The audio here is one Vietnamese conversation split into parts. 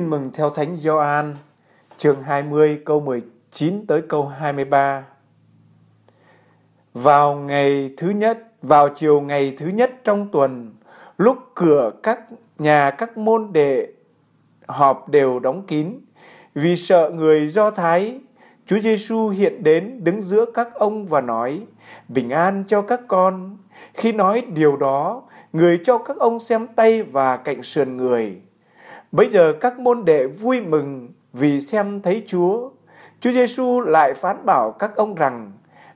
Tin mừng theo Thánh Gioan, chương 20 câu 19 tới câu 23. Vào ngày thứ nhất, vào chiều ngày thứ nhất trong tuần, lúc cửa các nhà các môn đệ họp đều đóng kín, vì sợ người Do Thái, Chúa Giêsu hiện đến đứng giữa các ông và nói: "Bình an cho các con." Khi nói điều đó, người cho các ông xem tay và cạnh sườn người. Bây giờ các môn đệ vui mừng vì xem thấy Chúa. Chúa Giêsu lại phán bảo các ông rằng: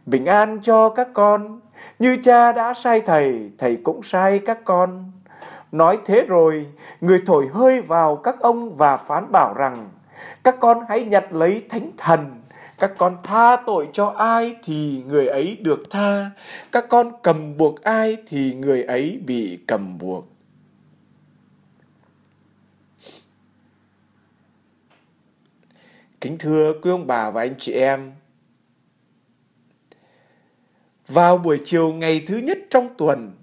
Bình an cho các con, như cha đã sai thầy, thầy cũng sai các con. Nói thế rồi, người thổi hơi vào các ông và phán bảo rằng: Các con hãy nhặt lấy thánh thần các con tha tội cho ai thì người ấy được tha các con cầm buộc ai thì người ấy bị cầm buộc kính thưa quý ông bà và anh chị em vào buổi chiều ngày thứ nhất trong tuần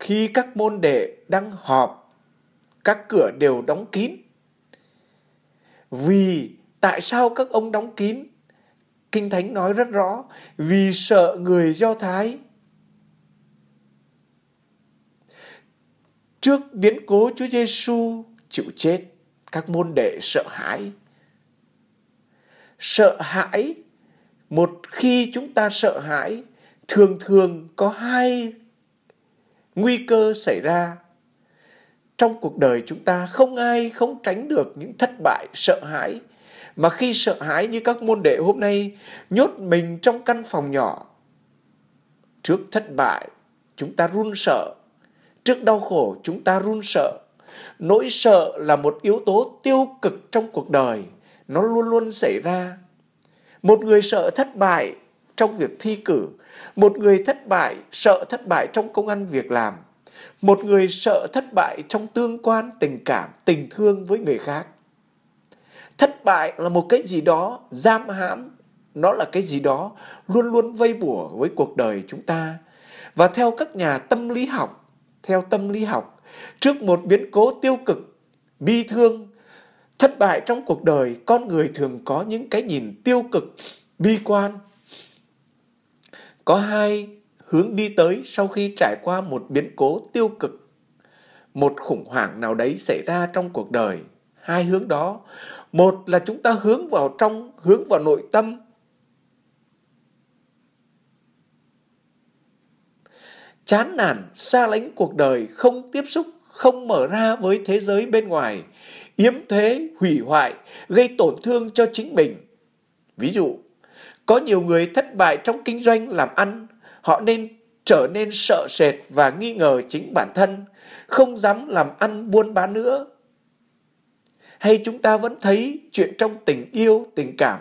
khi các môn đệ đang họp các cửa đều đóng kín vì tại sao các ông đóng kín Kinh Thánh nói rất rõ, vì sợ người Do Thái. Trước biến cố Chúa Giêsu chịu chết, các môn đệ sợ hãi. Sợ hãi, một khi chúng ta sợ hãi, thường thường có hai nguy cơ xảy ra. Trong cuộc đời chúng ta không ai không tránh được những thất bại sợ hãi. Mà khi sợ hãi như các môn đệ hôm nay nhốt mình trong căn phòng nhỏ. Trước thất bại chúng ta run sợ. Trước đau khổ chúng ta run sợ. Nỗi sợ là một yếu tố tiêu cực trong cuộc đời nó luôn luôn xảy ra. Một người sợ thất bại trong việc thi cử, một người thất bại, sợ thất bại trong công ăn việc làm, một người sợ thất bại trong tương quan tình cảm, tình thương với người khác. Thất bại là một cái gì đó giam hãm, nó là cái gì đó luôn luôn vây bủa với cuộc đời chúng ta. Và theo các nhà tâm lý học, theo tâm lý học, trước một biến cố tiêu cực, bi thương thất bại trong cuộc đời, con người thường có những cái nhìn tiêu cực, bi quan. Có hai hướng đi tới sau khi trải qua một biến cố tiêu cực. Một khủng hoảng nào đấy xảy ra trong cuộc đời. Hai hướng đó. Một là chúng ta hướng vào trong, hướng vào nội tâm. Chán nản, xa lánh cuộc đời, không tiếp xúc, không mở ra với thế giới bên ngoài yếm thế hủy hoại gây tổn thương cho chính mình ví dụ có nhiều người thất bại trong kinh doanh làm ăn họ nên trở nên sợ sệt và nghi ngờ chính bản thân không dám làm ăn buôn bán nữa hay chúng ta vẫn thấy chuyện trong tình yêu, tình cảm.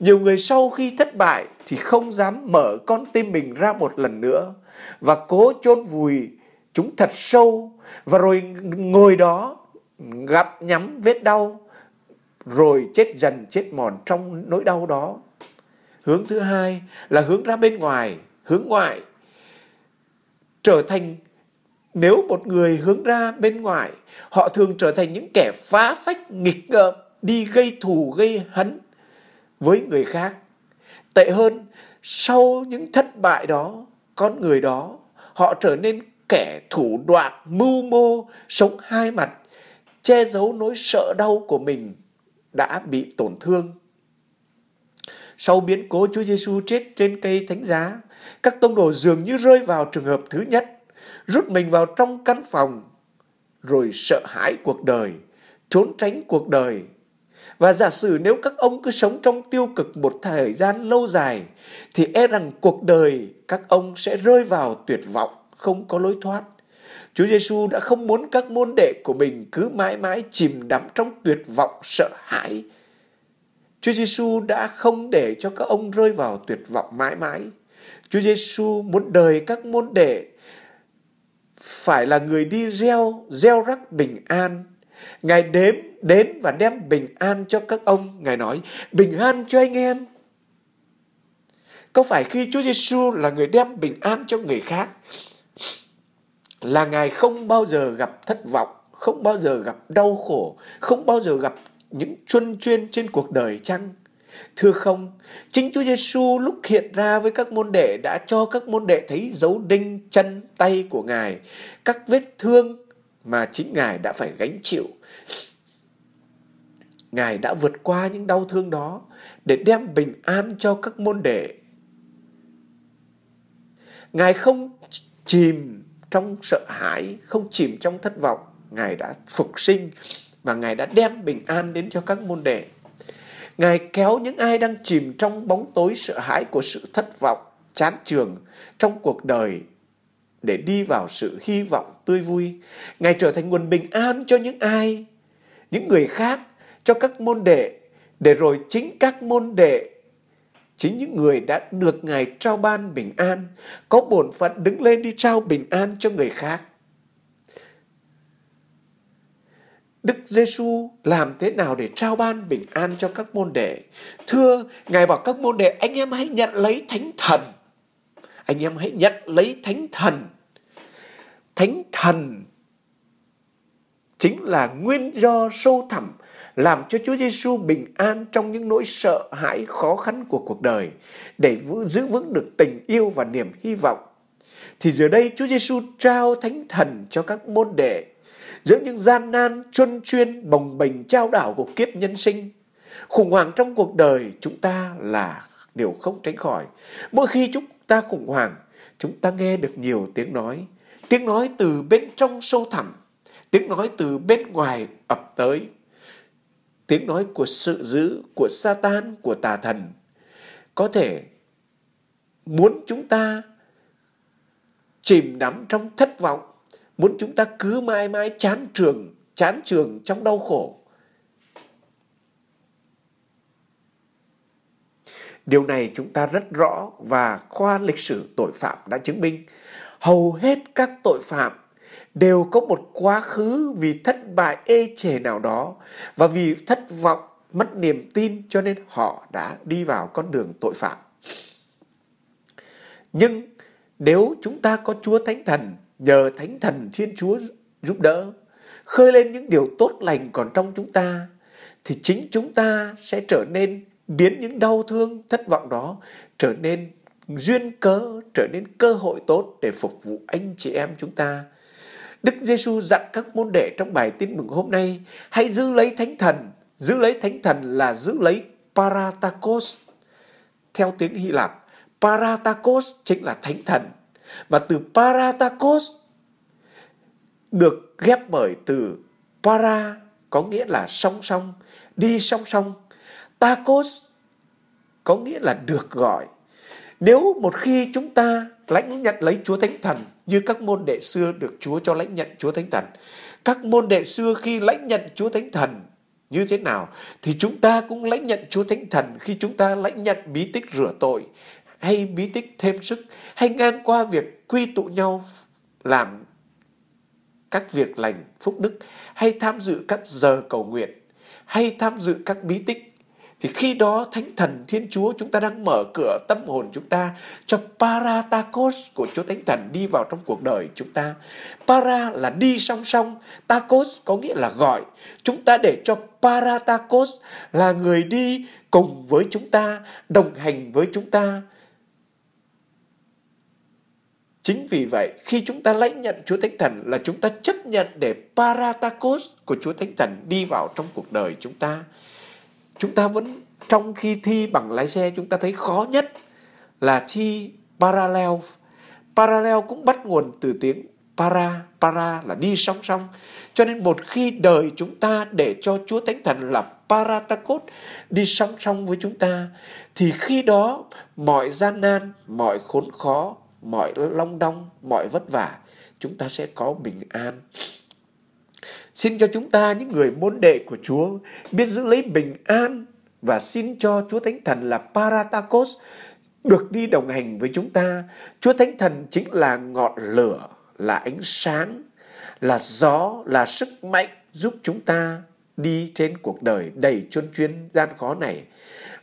Nhiều người sau khi thất bại thì không dám mở con tim mình ra một lần nữa và cố chôn vùi chúng thật sâu và rồi ngồi đó gặp nhắm vết đau rồi chết dần chết mòn trong nỗi đau đó. Hướng thứ hai là hướng ra bên ngoài, hướng ngoại. Trở thành nếu một người hướng ra bên ngoài, họ thường trở thành những kẻ phá phách nghịch ngợm, đi gây thù gây hấn với người khác. Tệ hơn, sau những thất bại đó, con người đó, họ trở nên kẻ thủ đoạn, mưu mô, sống hai mặt, che giấu nỗi sợ đau của mình đã bị tổn thương. Sau biến cố Chúa Giêsu chết trên cây thánh giá, các tông đồ dường như rơi vào trường hợp thứ nhất rút mình vào trong căn phòng, rồi sợ hãi cuộc đời, trốn tránh cuộc đời. Và giả sử nếu các ông cứ sống trong tiêu cực một thời gian lâu dài, thì e rằng cuộc đời các ông sẽ rơi vào tuyệt vọng, không có lối thoát. Chúa Giêsu đã không muốn các môn đệ của mình cứ mãi mãi chìm đắm trong tuyệt vọng sợ hãi. Chúa Giêsu đã không để cho các ông rơi vào tuyệt vọng mãi mãi. Chúa Giêsu muốn đời các môn đệ phải là người đi gieo, gieo rắc bình an. Ngài đếm, đến và đem bình an cho các ông. Ngài nói, bình an cho anh em. Có phải khi Chúa Giêsu là người đem bình an cho người khác, là Ngài không bao giờ gặp thất vọng, không bao giờ gặp đau khổ, không bao giờ gặp những chuân chuyên trên cuộc đời chăng? Thưa không, chính Chúa Giêsu lúc hiện ra với các môn đệ đã cho các môn đệ thấy dấu đinh chân tay của Ngài, các vết thương mà chính Ngài đã phải gánh chịu. Ngài đã vượt qua những đau thương đó để đem bình an cho các môn đệ. Ngài không chìm trong sợ hãi, không chìm trong thất vọng. Ngài đã phục sinh và Ngài đã đem bình an đến cho các môn đệ. Ngài kéo những ai đang chìm trong bóng tối sợ hãi của sự thất vọng, chán trường trong cuộc đời để đi vào sự hy vọng tươi vui. Ngài trở thành nguồn bình an cho những ai, những người khác, cho các môn đệ, để rồi chính các môn đệ, chính những người đã được Ngài trao ban bình an, có bổn phận đứng lên đi trao bình an cho người khác. Đức Giêsu làm thế nào để trao ban bình an cho các môn đệ? Thưa, Ngài bảo các môn đệ, anh em hãy nhận lấy thánh thần. Anh em hãy nhận lấy thánh thần. Thánh thần chính là nguyên do sâu thẳm làm cho Chúa Giêsu bình an trong những nỗi sợ hãi khó khăn của cuộc đời, để giữ vững được tình yêu và niềm hy vọng. Thì giờ đây Chúa Giêsu trao thánh thần cho các môn đệ, giữa những gian nan, chuân chuyên, bồng bềnh trao đảo của kiếp nhân sinh. Khủng hoảng trong cuộc đời chúng ta là điều không tránh khỏi. Mỗi khi chúng ta khủng hoảng, chúng ta nghe được nhiều tiếng nói. Tiếng nói từ bên trong sâu thẳm, tiếng nói từ bên ngoài ập tới tiếng nói của sự dữ của Satan của tà thần có thể muốn chúng ta chìm đắm trong thất vọng muốn chúng ta cứ mãi mãi chán trường, chán trường trong đau khổ. Điều này chúng ta rất rõ và khoa lịch sử tội phạm đã chứng minh. Hầu hết các tội phạm đều có một quá khứ vì thất bại ê chề nào đó và vì thất vọng, mất niềm tin cho nên họ đã đi vào con đường tội phạm. Nhưng nếu chúng ta có Chúa Thánh Thần nhờ Thánh Thần Thiên Chúa giúp đỡ, khơi lên những điều tốt lành còn trong chúng ta, thì chính chúng ta sẽ trở nên biến những đau thương, thất vọng đó trở nên duyên cớ, trở nên cơ hội tốt để phục vụ anh chị em chúng ta. Đức Giêsu dặn các môn đệ trong bài tin mừng hôm nay hãy giữ lấy thánh thần. Giữ lấy thánh thần là giữ lấy paratakos. Theo tiếng Hy Lạp, paratakos chính là thánh thần. Và từ paratakos được ghép bởi từ para có nghĩa là song song, đi song song. Takos có nghĩa là được gọi. Nếu một khi chúng ta lãnh nhận lấy Chúa Thánh Thần như các môn đệ xưa được Chúa cho lãnh nhận Chúa Thánh Thần, các môn đệ xưa khi lãnh nhận Chúa Thánh Thần như thế nào thì chúng ta cũng lãnh nhận Chúa Thánh Thần khi chúng ta lãnh nhận bí tích rửa tội hay bí tích thêm sức hay ngang qua việc quy tụ nhau làm các việc lành phúc đức hay tham dự các giờ cầu nguyện hay tham dự các bí tích thì khi đó thánh thần thiên chúa chúng ta đang mở cửa tâm hồn chúng ta cho paratakos của chúa thánh thần đi vào trong cuộc đời chúng ta. Para là đi song song takos có nghĩa là gọi. Chúng ta để cho paratakos là người đi cùng với chúng ta đồng hành với chúng ta. Chính vì vậy, khi chúng ta lãnh nhận Chúa Thánh Thần là chúng ta chấp nhận để Paratakos của Chúa Thánh Thần đi vào trong cuộc đời chúng ta. Chúng ta vẫn trong khi thi bằng lái xe chúng ta thấy khó nhất là thi parallel. Parallel cũng bắt nguồn từ tiếng para, para là đi song song. Cho nên một khi đời chúng ta để cho Chúa Thánh Thần là paratakot đi song song với chúng ta thì khi đó mọi gian nan, mọi khốn khó, mọi long đong, mọi vất vả, chúng ta sẽ có bình an. Xin cho chúng ta những người môn đệ của Chúa biết giữ lấy bình an và xin cho Chúa Thánh Thần là Paratakos được đi đồng hành với chúng ta. Chúa Thánh Thần chính là ngọn lửa, là ánh sáng, là gió, là sức mạnh giúp chúng ta đi trên cuộc đời đầy chuân chuyên gian khó này.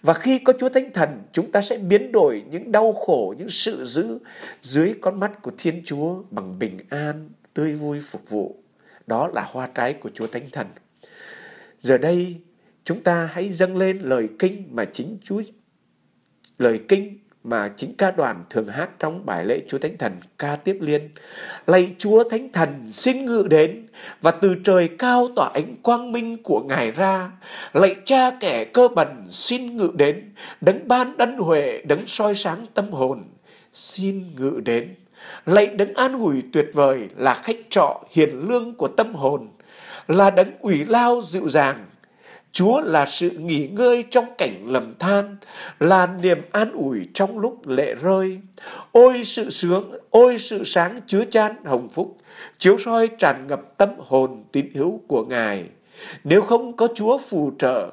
Và khi có Chúa Thánh Thần, chúng ta sẽ biến đổi những đau khổ, những sự dữ dưới con mắt của Thiên Chúa bằng bình an, tươi vui phục vụ. Đó là hoa trái của Chúa Thánh Thần. Giờ đây, chúng ta hãy dâng lên lời kinh mà chính Chúa lời kinh mà chính ca đoàn thường hát trong bài lễ Chúa Thánh Thần ca tiếp liên. Lạy Chúa Thánh Thần xin ngự đến và từ trời cao tỏa ánh quang minh của Ngài ra. Lạy Cha kẻ cơ bẩn xin ngự đến, đấng ban ân huệ, đấng soi sáng tâm hồn, xin ngự đến. Lạy đấng an ủi tuyệt vời là khách trọ hiền lương của tâm hồn, là đấng ủy lao dịu dàng, Chúa là sự nghỉ ngơi trong cảnh lầm than, là niềm an ủi trong lúc lệ rơi. Ôi sự sướng, ôi sự sáng chứa chan hồng phúc, chiếu soi tràn ngập tâm hồn tín hữu của Ngài. Nếu không có Chúa phù trợ,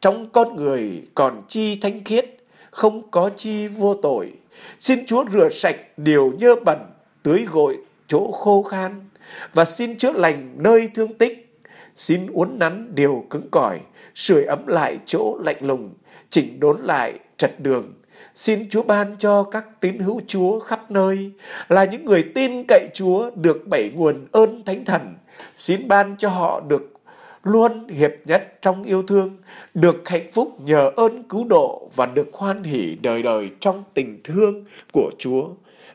trong con người còn chi thanh khiết, không có chi vô tội. Xin Chúa rửa sạch điều nhơ bẩn, tưới gội chỗ khô khan, và xin chữa lành nơi thương tích, xin uốn nắn điều cứng cỏi, sưởi ấm lại chỗ lạnh lùng, chỉnh đốn lại trật đường. Xin Chúa ban cho các tín hữu Chúa khắp nơi là những người tin cậy Chúa được bảy nguồn ơn thánh thần. Xin ban cho họ được luôn hiệp nhất trong yêu thương, được hạnh phúc nhờ ơn cứu độ và được hoan hỷ đời đời trong tình thương của Chúa.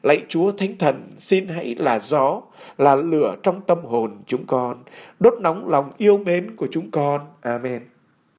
Lạy Chúa Thánh Thần, xin hãy là gió, là lửa trong tâm hồn chúng con, đốt nóng lòng yêu mến của chúng con. Amen.